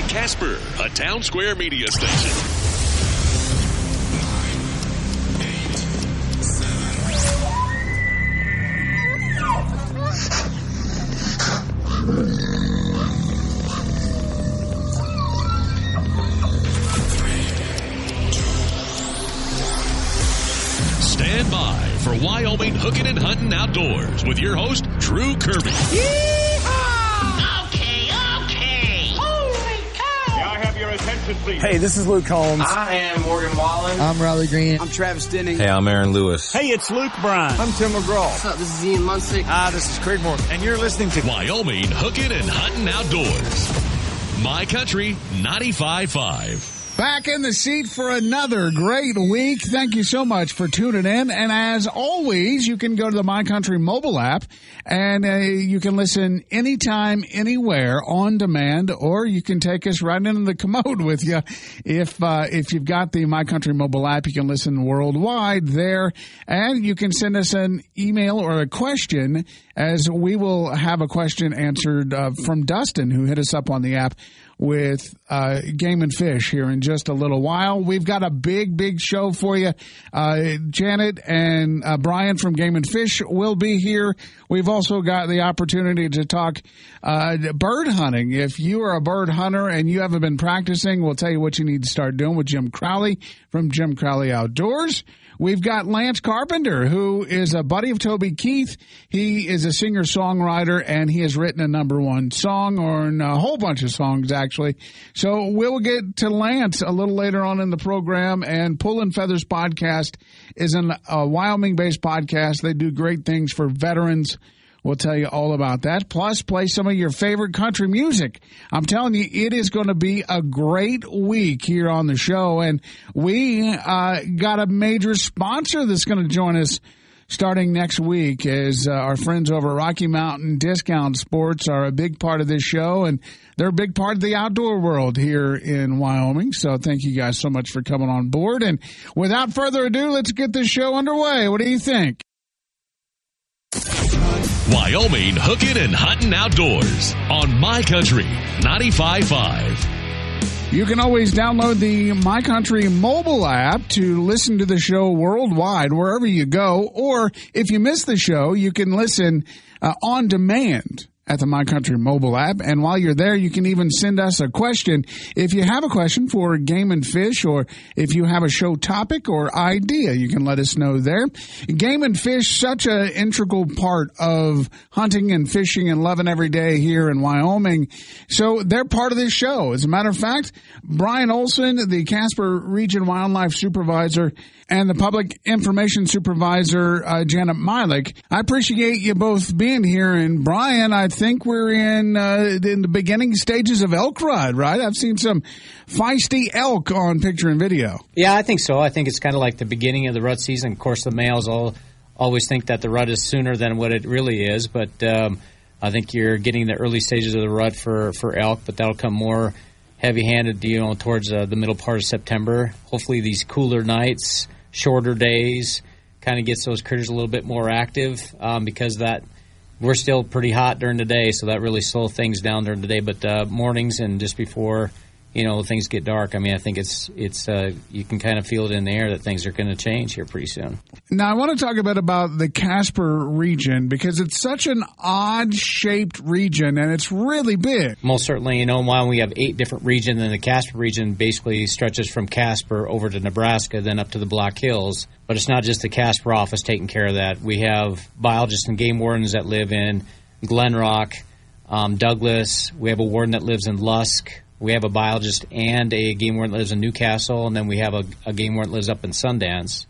by Casper, a Townsquare Media station. Stand by for Wyoming Hooking and Hunting Outdoors with your host, Drew Kirby. Hey, this is Luke Holmes. I am Morgan Wallen. I'm Riley Green. I'm Travis Denning. Hey, I'm Aaron Lewis. Hey, it's Luke Bryan. I'm Tim McGraw. What's up? This is Ian Munsick. Ah, this is Craig Moore, and you're listening to Wyoming Hooking and Hunting Outdoors. My Country 95.5. Back in the seat for another great week. Thank you so much for tuning in. And as always, you can go to the My Country mobile app and uh, you can listen anytime, anywhere on demand, or you can take us right into the commode with you. If, uh, if you've got the My Country mobile app, you can listen worldwide there and you can send us an email or a question as we will have a question answered uh, from Dustin who hit us up on the app with uh, Game and Fish here in just a little while. We've got a big, big show for you. Uh, Janet and uh, Brian from Game and Fish will be here. We've also got the opportunity to talk uh, bird hunting. If you are a bird hunter and you haven't been practicing, we'll tell you what you need to start doing with Jim Crowley from Jim Crowley Outdoors. We've got Lance Carpenter, who is a buddy of Toby Keith. He is a singer songwriter and he has written a number one song or a whole bunch of songs, actually. So we'll get to Lance a little later on in the program. And Pulling Feathers podcast is an, a Wyoming based podcast. They do great things for veterans. We'll tell you all about that. Plus, play some of your favorite country music. I'm telling you, it is going to be a great week here on the show. And we uh, got a major sponsor that's going to join us starting next week as uh, our friends over Rocky Mountain Discount Sports are a big part of this show and they're a big part of the outdoor world here in Wyoming. So thank you guys so much for coming on board. And without further ado, let's get this show underway. What do you think? Wyoming Hooking and Hunting Outdoors on My Country 95.5. You can always download the My Country mobile app to listen to the show worldwide, wherever you go. Or if you miss the show, you can listen uh, on demand at the My Country mobile app. And while you're there, you can even send us a question. If you have a question for Game and Fish or if you have a show topic or idea, you can let us know there. Game and Fish, such an integral part of hunting and fishing and loving every day here in Wyoming. So they're part of this show. As a matter of fact, Brian Olson, the Casper Region Wildlife Supervisor, and the Public Information Supervisor, uh, Janet Milek. I appreciate you both being here. And Brian, I think we're in, uh, in the beginning stages of elk rut, right? I've seen some feisty elk on picture and video. Yeah, I think so. I think it's kind of like the beginning of the rut season. Of course, the males all always think that the rut is sooner than what it really is, but um, I think you're getting the early stages of the rut for, for elk, but that'll come more heavy-handed, you know, towards uh, the middle part of September. Hopefully, these cooler nights, shorter days, kind of gets those critters a little bit more active um, because that we're still pretty hot during the day, so that really slows things down during the day. But uh, mornings and just before you know things get dark, I mean, I think it's it's uh, you can kind of feel it in the air that things are going to change here pretty soon. Now, I want to talk a bit about the Casper region because it's such an odd shaped region and it's really big. Most certainly, you know, while we have eight different regions, and the Casper region basically stretches from Casper over to Nebraska, then up to the Black Hills. But it's not just the Casper office taking care of that. We have biologists and game wardens that live in Glenrock, um, Douglas. We have a warden that lives in Lusk. We have a biologist and a game warden lives in Newcastle, and then we have a, a game warden lives up in Sundance.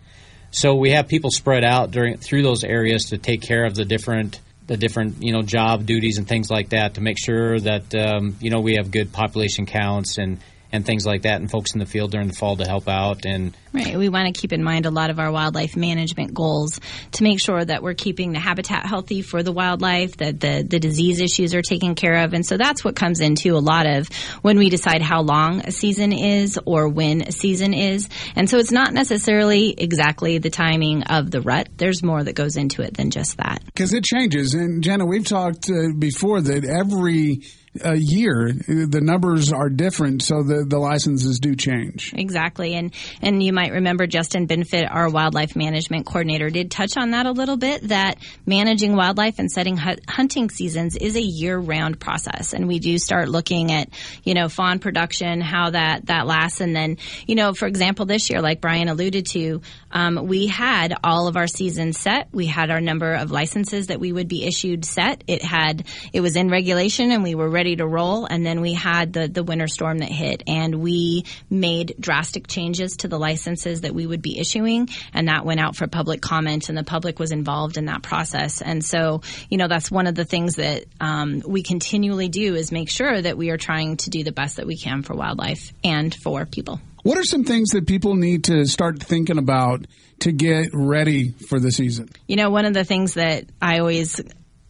So we have people spread out during through those areas to take care of the different the different you know job duties and things like that to make sure that um, you know we have good population counts and and things like that, and folks in the field during the fall to help out. And right, we want to keep in mind a lot of our wildlife management goals to make sure that we're keeping the habitat healthy for the wildlife, that the the disease issues are taken care of, and so that's what comes into a lot of when we decide how long a season is or when a season is. And so it's not necessarily exactly the timing of the rut. There's more that goes into it than just that. Because it changes, and Jenna, we've talked uh, before that every a year, the numbers are different, so the, the licenses do change. Exactly. And and you might remember Justin Binfet, our wildlife management coordinator, did touch on that a little bit that managing wildlife and setting hunting seasons is a year-round process. And we do start looking at, you know, fawn production, how that that lasts and then, you know, for example, this year like Brian alluded to, um, we had all of our seasons set. We had our number of licenses that we would be issued set. It had it was in regulation and we were ready to roll and then we had the the winter storm that hit and we made drastic changes to the licenses that we would be issuing and that went out for public comment and the public was involved in that process. And so, you know, that's one of the things that um, we continually do is make sure that we are trying to do the best that we can for wildlife and for people. What are some things that people need to start thinking about to get ready for the season? You know, one of the things that I always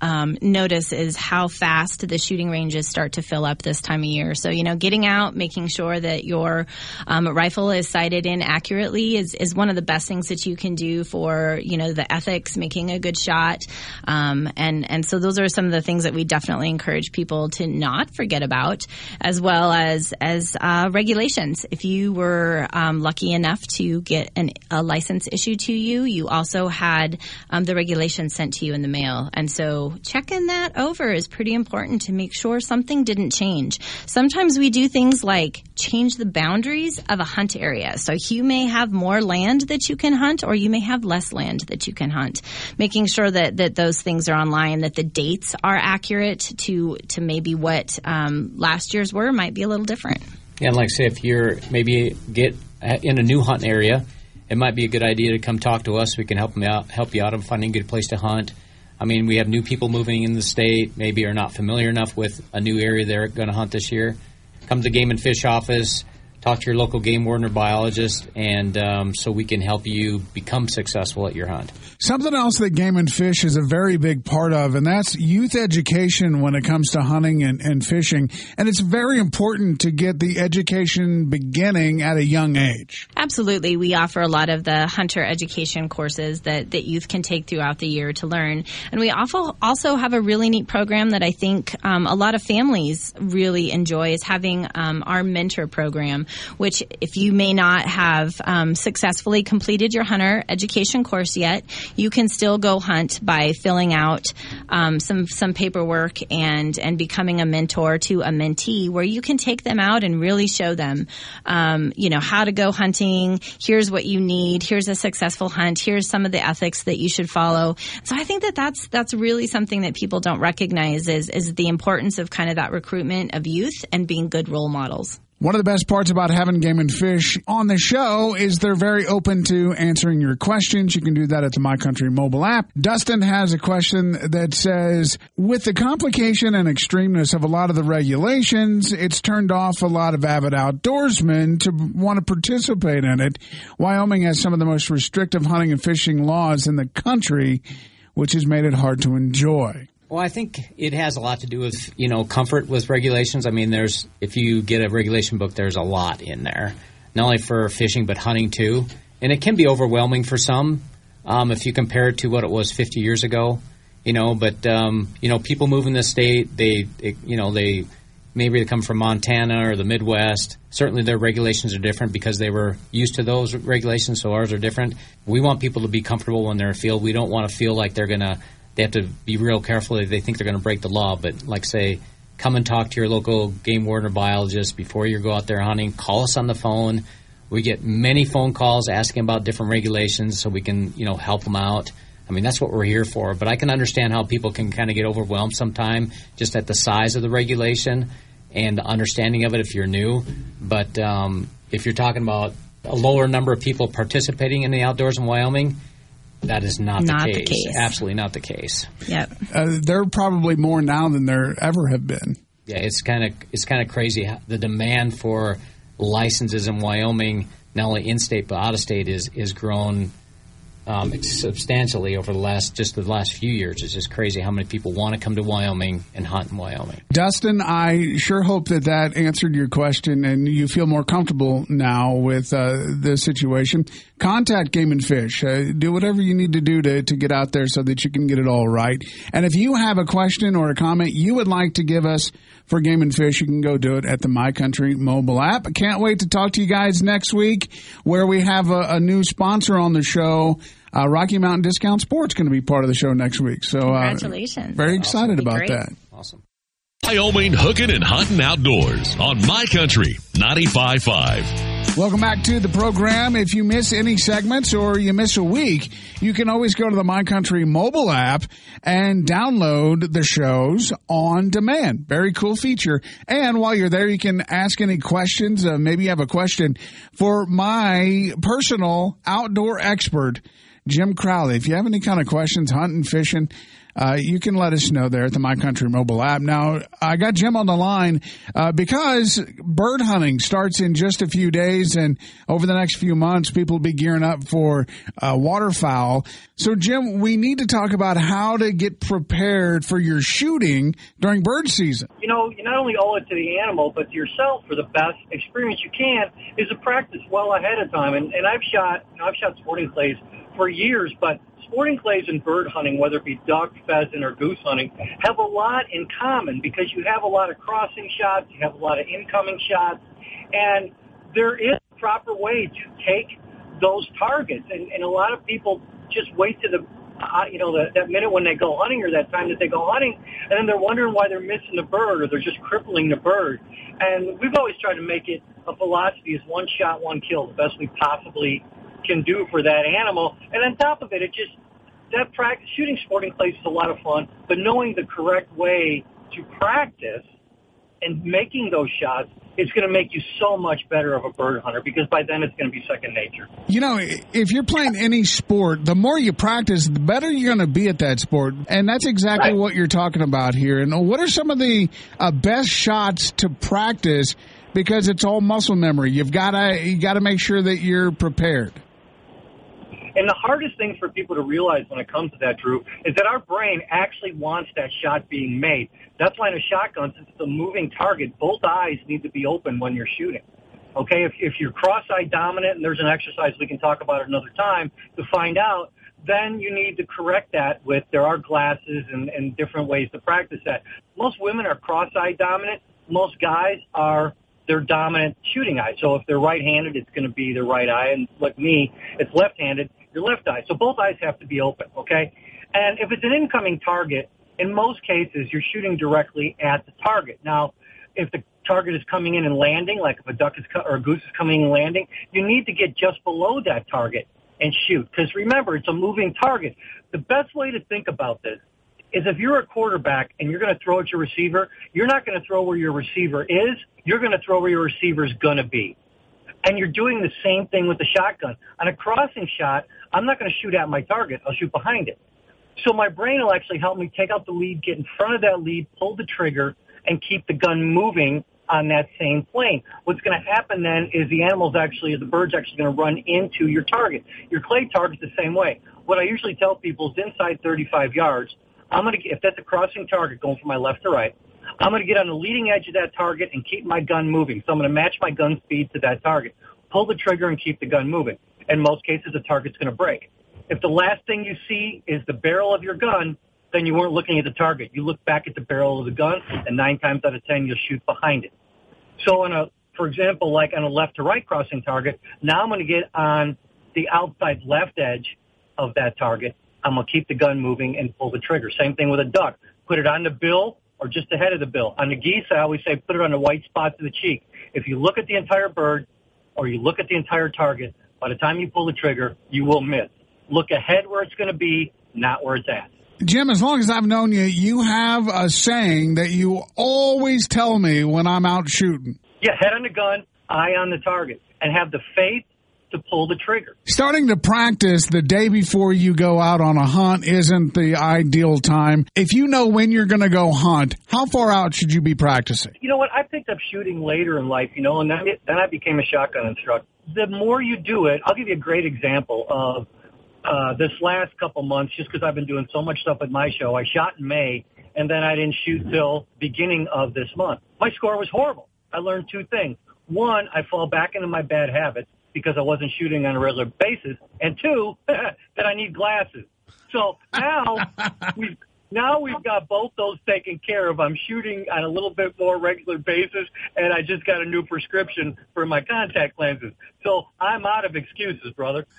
um, notice is how fast the shooting ranges start to fill up this time of year. So, you know, getting out, making sure that your um, rifle is sighted in accurately is, is one of the best things that you can do for, you know, the ethics, making a good shot. Um, and, and so those are some of the things that we definitely encourage people to not forget about, as well as, as uh, regulations. If you were um, lucky enough to get an, a license issued to you, you also had um, the regulations sent to you in the mail. And so checking that over is pretty important to make sure something didn't change. Sometimes we do things like change the boundaries of a hunt area. So you may have more land that you can hunt or you may have less land that you can hunt. Making sure that, that those things are online, that the dates are accurate to, to maybe what um, last year's were might be a little different. Yeah, and like say if you're maybe get in a new hunt area, it might be a good idea to come talk to us. We can help them out, help you out on finding a good place to hunt. I mean, we have new people moving in the state, maybe are not familiar enough with a new area they're going to hunt this year. Come to the Game and Fish office talk to your local game warden or biologist, and um, so we can help you become successful at your hunt. Something else that Game and Fish is a very big part of, and that's youth education when it comes to hunting and, and fishing. And it's very important to get the education beginning at a young age. Absolutely. We offer a lot of the hunter education courses that, that youth can take throughout the year to learn. And we also, also have a really neat program that I think um, a lot of families really enjoy is having um, our mentor program which if you may not have um, successfully completed your hunter education course yet, you can still go hunt by filling out um, some some paperwork and and becoming a mentor to a mentee, where you can take them out and really show them, um, you know, how to go hunting. Here's what you need. Here's a successful hunt. Here's some of the ethics that you should follow. So I think that that's that's really something that people don't recognize is is the importance of kind of that recruitment of youth and being good role models. One of the best parts about having Game and Fish on the show is they're very open to answering your questions. You can do that at the My Country mobile app. Dustin has a question that says, with the complication and extremeness of a lot of the regulations, it's turned off a lot of avid outdoorsmen to want to participate in it. Wyoming has some of the most restrictive hunting and fishing laws in the country, which has made it hard to enjoy. Well, I think it has a lot to do with you know comfort with regulations. I mean, there's if you get a regulation book, there's a lot in there, not only for fishing but hunting too, and it can be overwhelming for some um, if you compare it to what it was 50 years ago. You know, but um, you know, people move in the state. They, it, you know, they maybe they come from Montana or the Midwest. Certainly, their regulations are different because they were used to those regulations, so ours are different. We want people to be comfortable when they're in field. We don't want to feel like they're going to they have to be real careful. They think they're going to break the law, but like say, come and talk to your local game warden or biologist before you go out there hunting. Call us on the phone. We get many phone calls asking about different regulations, so we can you know help them out. I mean, that's what we're here for. But I can understand how people can kind of get overwhelmed sometime just at the size of the regulation and the understanding of it if you're new. But um, if you're talking about a lower number of people participating in the outdoors in Wyoming, that is not, not the, case. the, case. Absolutely not the case. Yep. Uh, there are probably more now than there ever have been. Yeah, it's kind of it's kind of crazy. The demand for licenses in Wyoming, not only in state but out of state, is is grown um, substantially over the last just the last few years. It's just crazy how many people want to come to Wyoming and hunt in Wyoming. Dustin, I sure hope that that answered your question and you feel more comfortable now with uh, the situation. Contact Game and Fish. Uh, do whatever you need to do to, to get out there so that you can get it all right. And if you have a question or a comment you would like to give us for game and fish, you can go do it at the My Country mobile app. I can't wait to talk to you guys next week where we have a, a new sponsor on the show. Uh, Rocky Mountain Discount Sports going to be part of the show next week. So, uh, Congratulations. very excited That'd about great. that. Awesome. Wyoming hooking and hunting outdoors on My Country 95.5. Welcome back to the program. If you miss any segments or you miss a week, you can always go to the My Country mobile app and download the shows on demand. Very cool feature. And while you're there, you can ask any questions. Uh, maybe you have a question for my personal outdoor expert, Jim Crowley. If you have any kind of questions, hunting, fishing, uh, you can let us know there at the My Country mobile app. Now, I got Jim on the line uh, because bird hunting starts in just a few days, and over the next few months, people will be gearing up for uh, waterfowl. So, Jim, we need to talk about how to get prepared for your shooting during bird season. you know, you not only owe it to the animal, but to yourself for the best experience you can is to practice well ahead of time. And, and I've shot, you know, I've shot sporting clays for years, but sporting clays and bird hunting, whether it be duck, pheasant, or goose hunting, have a lot in common because you have a lot of crossing shots, you have a lot of incoming shots, and there is a proper way to take those targets. And, and a lot of people just wait to the uh, you know, that, that minute when they go hunting or that time that they go hunting, and then they're wondering why they're missing the bird or they're just crippling the bird. And we've always tried to make it a philosophy is one shot, one kill, the best we possibly can do for that animal. And on top of it, it just, that practice, shooting sporting clays is a lot of fun, but knowing the correct way to practice and making those shots is going to make you so much better of a bird hunter because by then it's going to be second nature. You know, if you're playing any sport, the more you practice, the better you're going to be at that sport. And that's exactly Right. what you're talking about here. And what are some of the uh, best shots to practice? Because it's all muscle memory. You've got to you got to make sure that you're prepared. And the hardest thing for people to realize when it comes to that, Drew, is that our brain actually wants that shot being made. That's why in a shotgun, since it's a moving target, both eyes need to be open when you're shooting. Okay, if, if you're cross-eye dominant, and there's an exercise we can talk about another time to find out, then you need to correct that with, there are glasses and, and different ways to practice that. Most women are cross-eye dominant. Most guys are their dominant shooting eye. So if they're right-handed, it's going to be their right eye, and like me, it's left-handed, your left eye. So both eyes have to be open, okay? And if it's an incoming target, in most cases, you're shooting directly at the target. Now, if the target is coming in and landing, like if a duck is co- or a goose is coming in and landing, you need to get just below that target and shoot. Because remember, it's a moving target. The best way to think about this is if you're a quarterback and you're going to throw at your receiver, you're not going to throw where your receiver is. You're going to throw where your receiver is going to be. And you're doing the same thing with the shotgun. On a crossing shot, I'm not going to shoot at my target. I'll shoot behind it. So my brain will actually help me take out the lead, get in front of that lead, pull the trigger, and keep the gun moving on that same plane. What's going to happen then is the animal's actually, the bird's actually going to run into your target. Your clay target's the same way. What I usually tell people is inside 35 yards, I'm going to, if that's a crossing target going from my left to right, I'm going to get on the leading edge of that target and keep my gun moving. So I'm going to match my gun speed to that target. Pull the trigger and keep the gun moving. In most cases, the target's going to break. If the last thing you see is the barrel of your gun, then you weren't looking at the target. You look back at the barrel of the gun, and nine times out of ten, you'll shoot behind it. So on a, for example, like on a left to right crossing target, now I'm going to get on the outside left edge of that target. I'm going to keep the gun moving and pull the trigger. Same thing with a duck. Put it on the bill or just ahead of the bill. On the geese, I always say put it on the white spots of the cheek. If you look at the entire bird or you look at the entire target, by the time you pull the trigger, you will miss. Look ahead where it's going to be, not where it's at. Jim, as long as I've known you, you have a saying that you always tell me when I'm out shooting. Yeah, head on the gun, eye on the target, and have the faith to pull the trigger. Starting to practice the day before you go out on a hunt isn't the ideal time. If you know when you're going to go hunt, how far out should you be practicing? You know what? I picked up shooting later in life, you know, and then, then I became a shotgun instructor. The more you do it, I'll give you a great example of uh, this last couple months, just because I've been doing so much stuff with my show. I shot in May, and then I didn't shoot till beginning of this month. My score was horrible. I learned two things. One, I fall back into my bad habits because I wasn't shooting on a regular basis, and two, that I need glasses. So now we've now we've got both those taken care of. I'm shooting on a little bit more regular basis, and I just got a new prescription for my contact lenses. So I'm out of excuses, brother.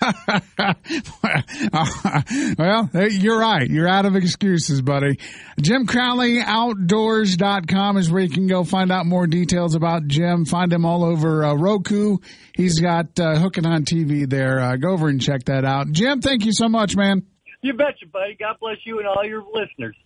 well, you're right. You're out of excuses, buddy. Jim Crowley, outdoors.com is where you can go find out more details about Jim. Find him all over uh, Roku. He's got uh, Hooking on TV there. Uh, go over and check that out. Jim, thank you so much, man. You betcha, buddy. God bless you and all your listeners.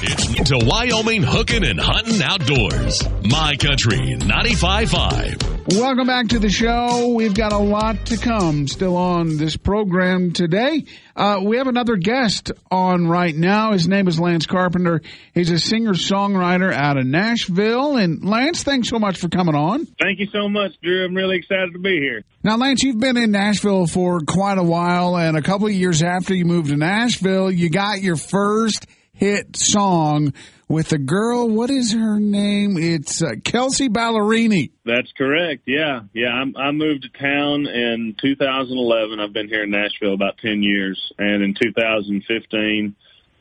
It's to Wyoming hooking and hunting outdoors. My country 95.5. Welcome back to the show. We've got a lot to come still on this program today. Uh, we have another guest on right now. His name is Lance Carpenter. He's a singer songwriter out of Nashville. And Lance, thanks so much for coming on. Thank you so much, Drew. I'm really excited to be here. Now, Lance, you've been in Nashville for quite a while, and a couple of years after you moved to Nashville, you got your first hit song with a girl. What is her name? It's uh, Kelsea Ballerini. That's correct. Yeah, yeah. I'm, I moved to town in 2011. I've been here in Nashville about 10 years, and in 2015.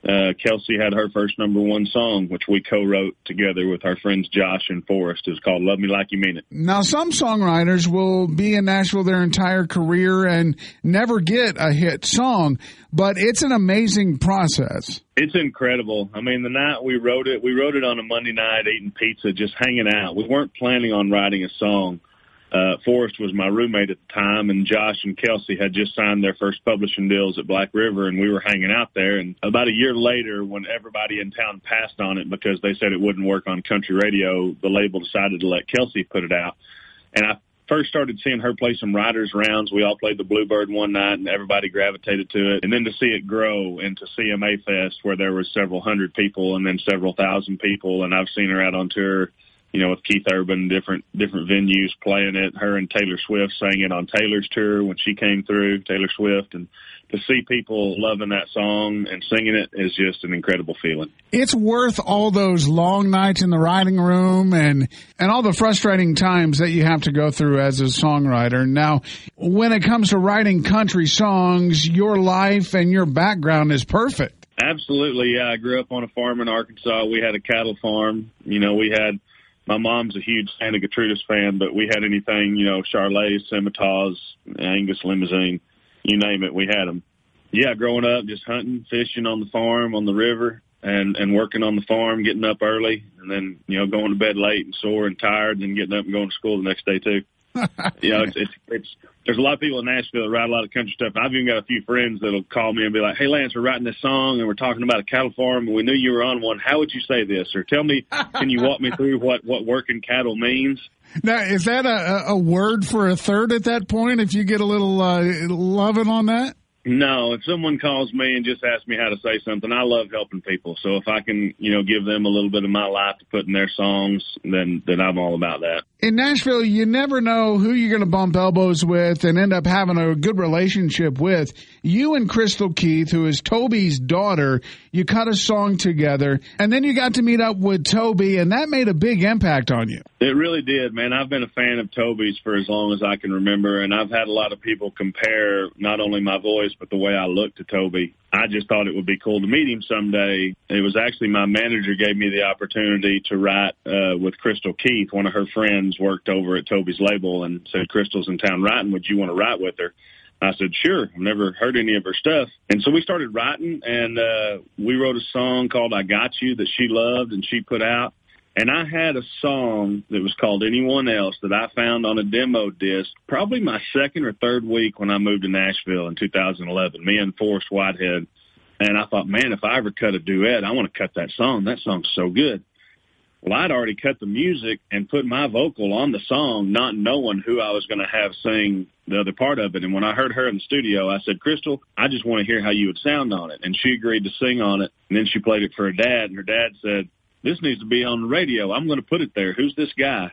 Uh, Kelsea had her first number one song, which we co-wrote together with our friends Josh and Forrest. It's called "Love Me Like You Mean It." Now, some songwriters will be in Nashville their entire career and never get a hit song, but it's an amazing process. It's incredible. I mean, the night we wrote it, we wrote it on a Monday night, eating pizza, just hanging out. We weren't planning on writing a song. Uh, Forrest was my roommate at the time, and Josh and Kelsea had just signed their first publishing deals at Black River, and we were hanging out there. And about a year later, when everybody in town passed on it because they said it wouldn't work on country radio, the label decided to let Kelsea put it out. And I first started seeing her play some writers rounds. We all played the Bluebird one night, and everybody gravitated to it. And then to see it grow into CMA Fest, where there was several hundred people and then several thousand people, and I've seen her out on tour you know, with Keith Urban, different different venues playing it. Her and Taylor Swift sang it on Taylor's tour when she came through, Taylor Swift, and to see people loving that song and singing it is just an incredible feeling. It's worth all those long nights in the writing room and and all the frustrating times that you have to go through as a songwriter. Now, when it comes to writing country songs, your life and your background is perfect. Absolutely, yeah. I grew up on a farm in Arkansas. We had a cattle farm. You know, we had my mom's a huge Santa Gertrudis fan, but we had anything, you know, Charolais, Simitas, Angus Limousin, you name it, we had them. Yeah, growing up, just hunting, fishing on the farm, on the river, and and working on the farm, getting up early, and then you know going to bed late and sore and tired, and then getting up and going to school the next day too. you know, it's, it's it's there's a lot of people in Nashville that write a lot of country stuff. I've even got a few friends that'll call me and be like, "Hey, Lance, we're writing this song and we're talking about a cattle farm and we knew you were on one. How would you say this? Or tell me, can you walk me through what what working cattle means?" Now, is that a, a word for a third at that point? If you get a little uh, loving on that. No, if someone calls me and just asks me how to say something, I love helping people. So if I can, you know, give them a little bit of my life to put in their songs, then then I'm all about that. In Nashville, you never know who you're going to bump elbows with and end up having a good relationship with. You and Krystal Keith, who is Toby's daughter, you cut a song together, and then you got to meet up with Toby, and that made a big impact on you. It really did, man. I've been a fan of Toby's for as long as I can remember, and I've had a lot of people compare not only my voice but the way I look to Toby. I just thought it would be cool to meet him someday. It was actually my manager gave me the opportunity to write uh, with Krystal Keith. One of her friends worked over at Toby's label and said, "Krystal's in town writing. Would you want to write with her?" I said, sure. I've never heard any of her stuff. And so we started writing and, uh, we wrote a song called I Got You that she loved and she put out. And I had a song that was called Anyone Else that I found on a demo disc probably my second or third week when I moved to Nashville in 2011, me and Forrest Whitehead. And I thought, man, if I ever cut a duet, I want to cut that song. That song's so good. Well, I'd already cut the music and put my vocal on the song, not knowing who I was going to have sing the other part of it. And when I heard her in the studio, I said, Krystal, I just want to hear how you would sound on it. And she agreed to sing on it. And then she played it for her dad. And her dad said, this needs to be on the radio. I'm going to put it there. Who's this guy?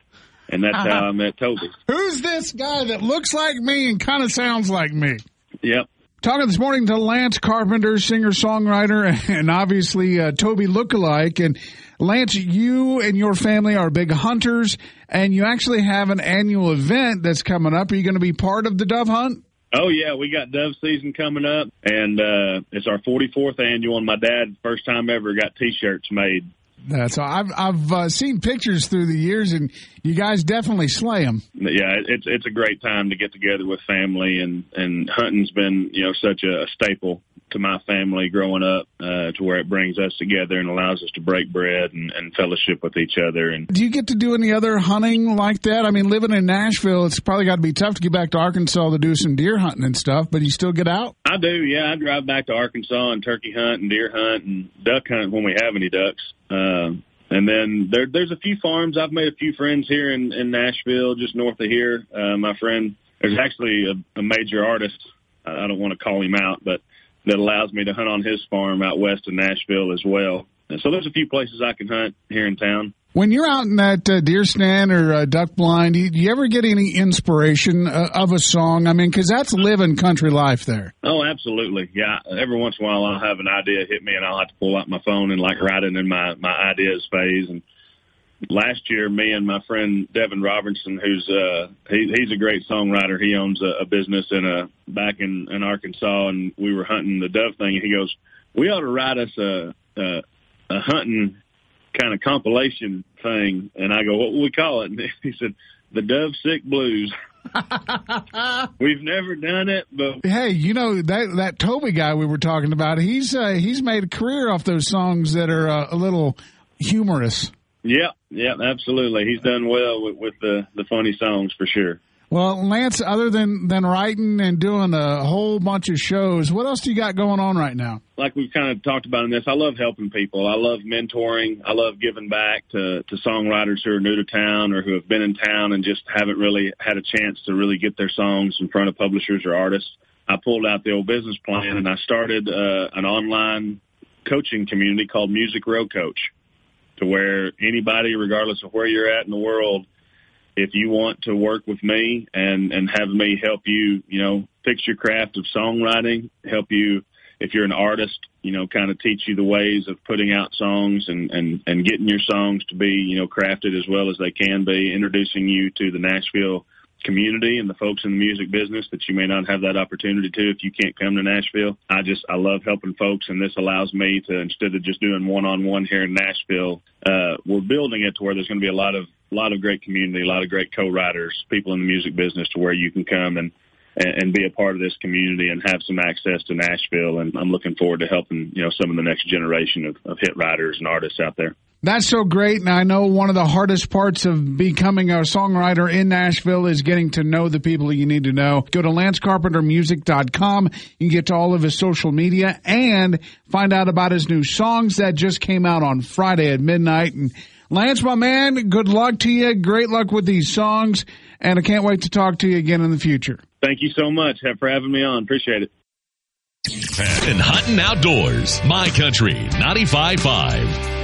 And that's uh-huh. how I met Toby. Who's this guy that looks like me and kind of sounds like me? Yep. Talking this morning to Lance Carpenter, singer songwriter, and obviously uh, Toby lookalike. And Lance, you and your family are big hunters, and you actually have an annual event that's coming up. Are you going to be part of the dove hunt? Oh yeah, we got dove season coming up, and uh, it's our 44th annual. And my dad, first time ever, got T-shirts made. That's all. I've I've uh, seen pictures through the years, and you guys definitely slay them. Yeah, it's it's a great time to get together with family, and and hunting's been you know such a, a staple to my family growing up uh, to where it brings us together and allows us to break bread and, and fellowship with each other. And do you get to do any other hunting like that? I mean, living in Nashville, it's probably got to be tough to get back to Arkansas to do some deer hunting and stuff. But you still get out? I do. Yeah, I drive back to Arkansas and turkey hunt and deer hunt and duck hunt when we have any ducks. Um, and then there, there's a few farms. I've made a few friends here in, in Nashville, just north of here. Uh, my friend, there's actually a, a major artist. I don't want to call him out, but that allows me to hunt on his farm out west of Nashville as well. And so there's a few places I can hunt here in town. When you're out in that uh, deer stand or uh, duck blind, do you, ever get any inspiration uh, of a song? I mean, because that's living country life there. Oh, absolutely. Yeah. Every once in a while, I'll have an idea hit me, and I'll have to pull out my phone and like write it in my my ideas phase. And last year, me and my friend Devin Robinson, who's uh he, he's a great songwriter. He owns a, a business in a back in in Arkansas, and we were hunting the dove thing. And he goes, "We ought to write us a a, a hunting kind of compilation thing." And I go, "What will we call it?" And he said, "The Dove Sick Blues." We've never done it, but hey, you know that that Toby guy we were talking about. He's uh, he's made a career off those songs that are uh, a little humorous. Yeah, yeah, absolutely. He's done well with, with the the funny songs for sure. Well, Lance, other than than writing and doing a whole bunch of shows, what else do you got going on right now? Like we've kind of talked about in this, I love helping people. I love mentoring. I love giving back to to songwriters who are new to town or who have been in town and just haven't really had a chance to really get their songs in front of publishers or artists. I pulled out the old business plan and I started uh, an online coaching community called Music Row Coach to where anybody, regardless of where you're at in the world, if you want to work with me and, and have me help you, you know, fix your craft of songwriting, help you, if you're an artist, you know, kind of teach you the ways of putting out songs and, and, and getting your songs to be, you know, crafted as well as they can be, introducing you to the Nashville community and the folks in the music business that you may not have that opportunity to if you can't come to Nashville. I just I love helping folks, and this allows me to instead of just doing one on one here in Nashville, uh, we're building it to where there's going to be a lot of a lot of great community, a lot of great co-writers, people in the music business, to where you can come and and, be a part of this community and have some access to Nashville. And I'm looking forward to helping, you know, some of the next generation of, of hit writers and artists out there. That's so great. And I know one of the hardest parts of becoming a songwriter in Nashville is getting to know the people you need to know. Go to lancecarpentermusic.com. You can get to all of his social media and find out about his new songs that just came out on Friday at midnight. And Lance, my man, good luck to you. Great luck with these songs. And I can't wait to talk to you again in the future. Thank you so much for having me on. Appreciate it. And hunting outdoors, my country, 95.5.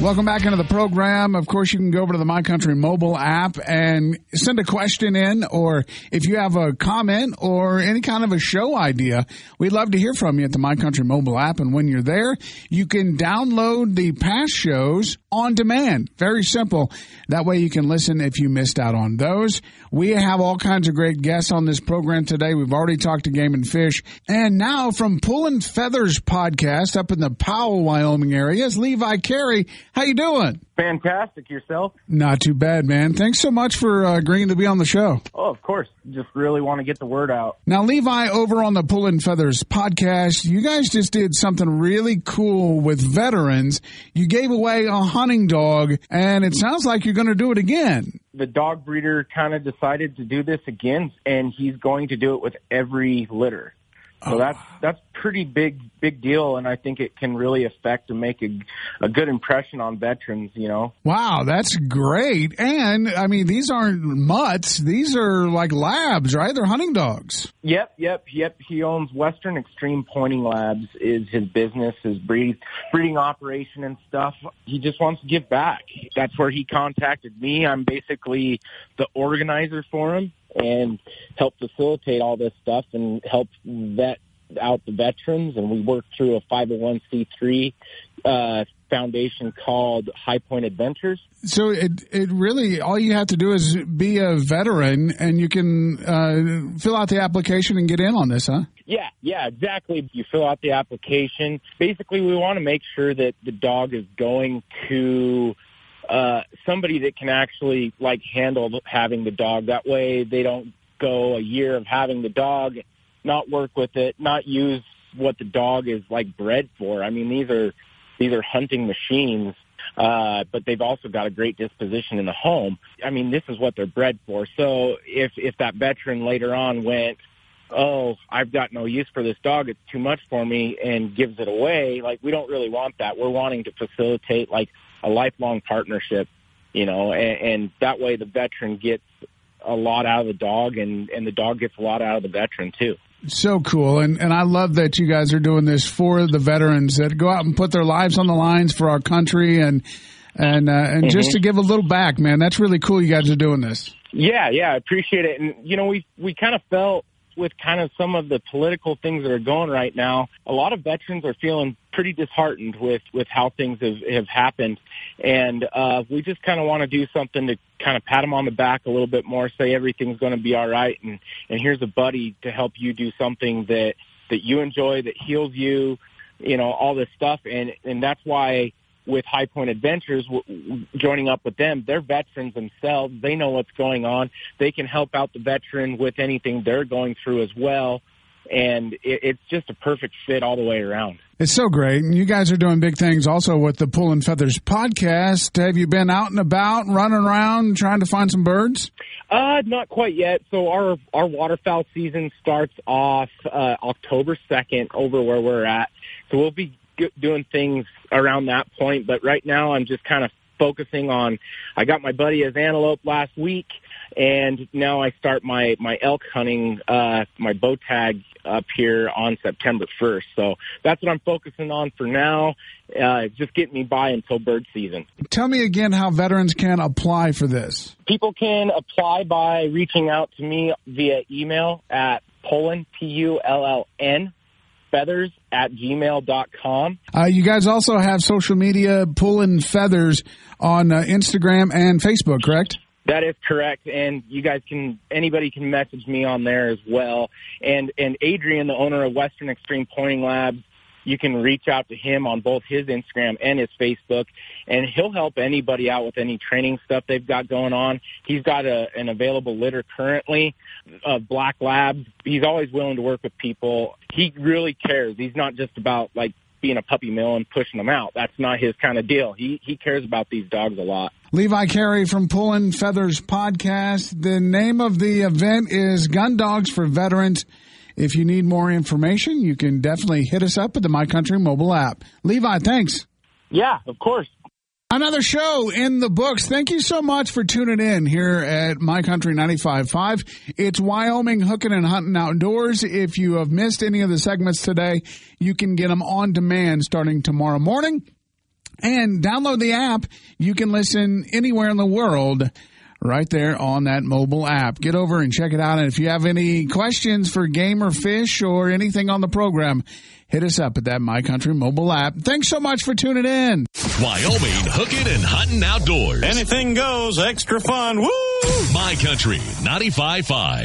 Welcome back into the program. Of course, you can go over to the My Country mobile app and send a question in, or if you have a comment or any kind of a show idea, we'd love to hear from you at the My Country mobile app. And when you're there, you can download the past shows on demand. Very simple. That way you can listen if you missed out on those. We have all kinds of great guests on this program today. We've already talked to Game and Fish. And now from Pulling Feathers podcast up in the Powell, Wyoming area is Levi Carey. How you doing? Fantastic. Yourself? Not too bad, man. Thanks so much for uh, agreeing to be on the show. Oh, of course. Just really want to get the word out. Now, Levi, over on the Pullin' Feathers podcast, you guys just did something really cool with veterans. You gave away a hunting dog, and it sounds like you're going to do it again. The dog breeder kind of decided to do this again, and he's going to do it with every litter. So oh. that's that's pretty big big deal, and I think it can really affect and make a, a good impression on veterans. You know. Wow, that's great. And I mean, these aren't mutts; these are like labs, right? They're hunting dogs. Yep, yep, yep. He owns Western Extreme Pointing Labs. Is his business, his breed, breeding operation and stuff. He just wants to give back. That's where he contacted me. I'm basically the organizer for him and help facilitate all this stuff and help vet out the veterans. And we work through a 501c3 uh, foundation called High Point Adventures. So it it really all you have to do is be a veteran, and you can uh, fill out the application and get in on this, huh? Yeah, yeah, exactly. You fill out the application. Basically, we want to make sure that the dog is going to uh, somebody that can actually like handle having the dog. That way, they don't go a year of having the dog, not work with it, not use what the dog is like bred for. I mean, these are these are hunting machines, uh, but they've also got a great disposition in the home. I mean, this is what they're bred for. So if if that veteran later on went, oh, I've got no use for this dog, it's too much for me, and gives it away, like we don't really want that. We're wanting to facilitate like a lifelong partnership, you know, and, and that way the veteran gets a lot out of the dog, and and the dog gets a lot out of the veteran too. So cool, and and I love that you guys are doing this for the veterans that go out and put their lives on the lines for our country, and and uh, and mm-hmm. just to give a little back, man. That's really cool. You guys are doing this. Yeah, yeah, I appreciate it. And you know, we we kind of felt with kind of some of the political things that are going right now, a lot of veterans are feeling pretty disheartened with with how things have have happened, and uh, we just kind of want to do something to kind of pat them on the back a little bit more, say everything's going to be all right, and and here's a buddy to help you do something that that you enjoy, that heals you, you know, all this stuff, and and that's why with High Point Adventures, w- joining up with them. They're veterans themselves. They know what's going on. They can help out the veteran with anything they're going through as well. And it, it's just a perfect fit all the way around. It's so great. And you guys are doing big things also with the Pullin' Feathers podcast. Have you been out and about, running around, trying to find some birds? Uh, not quite yet. So our, our waterfowl season starts off, uh, October 2nd over where we're at. So we'll be doing things around that point. But right now, I'm just kind of focusing on. I got my buddy as antelope last week, and now I start my my elk hunting, uh, my bow tag up here on September 1st. So that's what I'm focusing on for now. Uh, just getting me by until bird season. Tell me again how veterans can apply for this. People can apply by reaching out to me via email at Pullin, P-U-L-L-N, feathers at gmail.com. Uh, you guys also have social media pulling feathers on uh, Instagram and Facebook, correct? That is correct, and you guys can anybody can message me on there as well. And and Adrian, the owner of Western Extreme Pointing Labs, you can reach out to him on both his Instagram and his Facebook, and he'll help anybody out with any training stuff they've got going on. He's got a, an available litter currently of black labs. He's always willing to work with people. He really cares. He's not just about like being a puppy mill and pushing them out. That's not his kind of deal. He he cares about these dogs a lot. Levi Carey from Pullin' Feathers podcast. The name of the event is Gun Dogs for Veterans. If you need more information, you can definitely hit us up at the My Country mobile app. Levi, thanks. Yeah, of course. Another show in the books. Thank you so much for tuning in here at My Country 95.5. It's Wyoming Hooking and Hunting Outdoors. If you have missed any of the segments today, you can get them on demand starting tomorrow morning. And download the app. You can listen anywhere in the world right there on that mobile app. Get over and check it out. And if you have any questions for game or fish or anything on the program, hit us up at that My Country mobile app. Thanks so much for tuning in. Wyoming hooking and hunting outdoors. Anything goes, extra fun. Woo! My Country 95.5.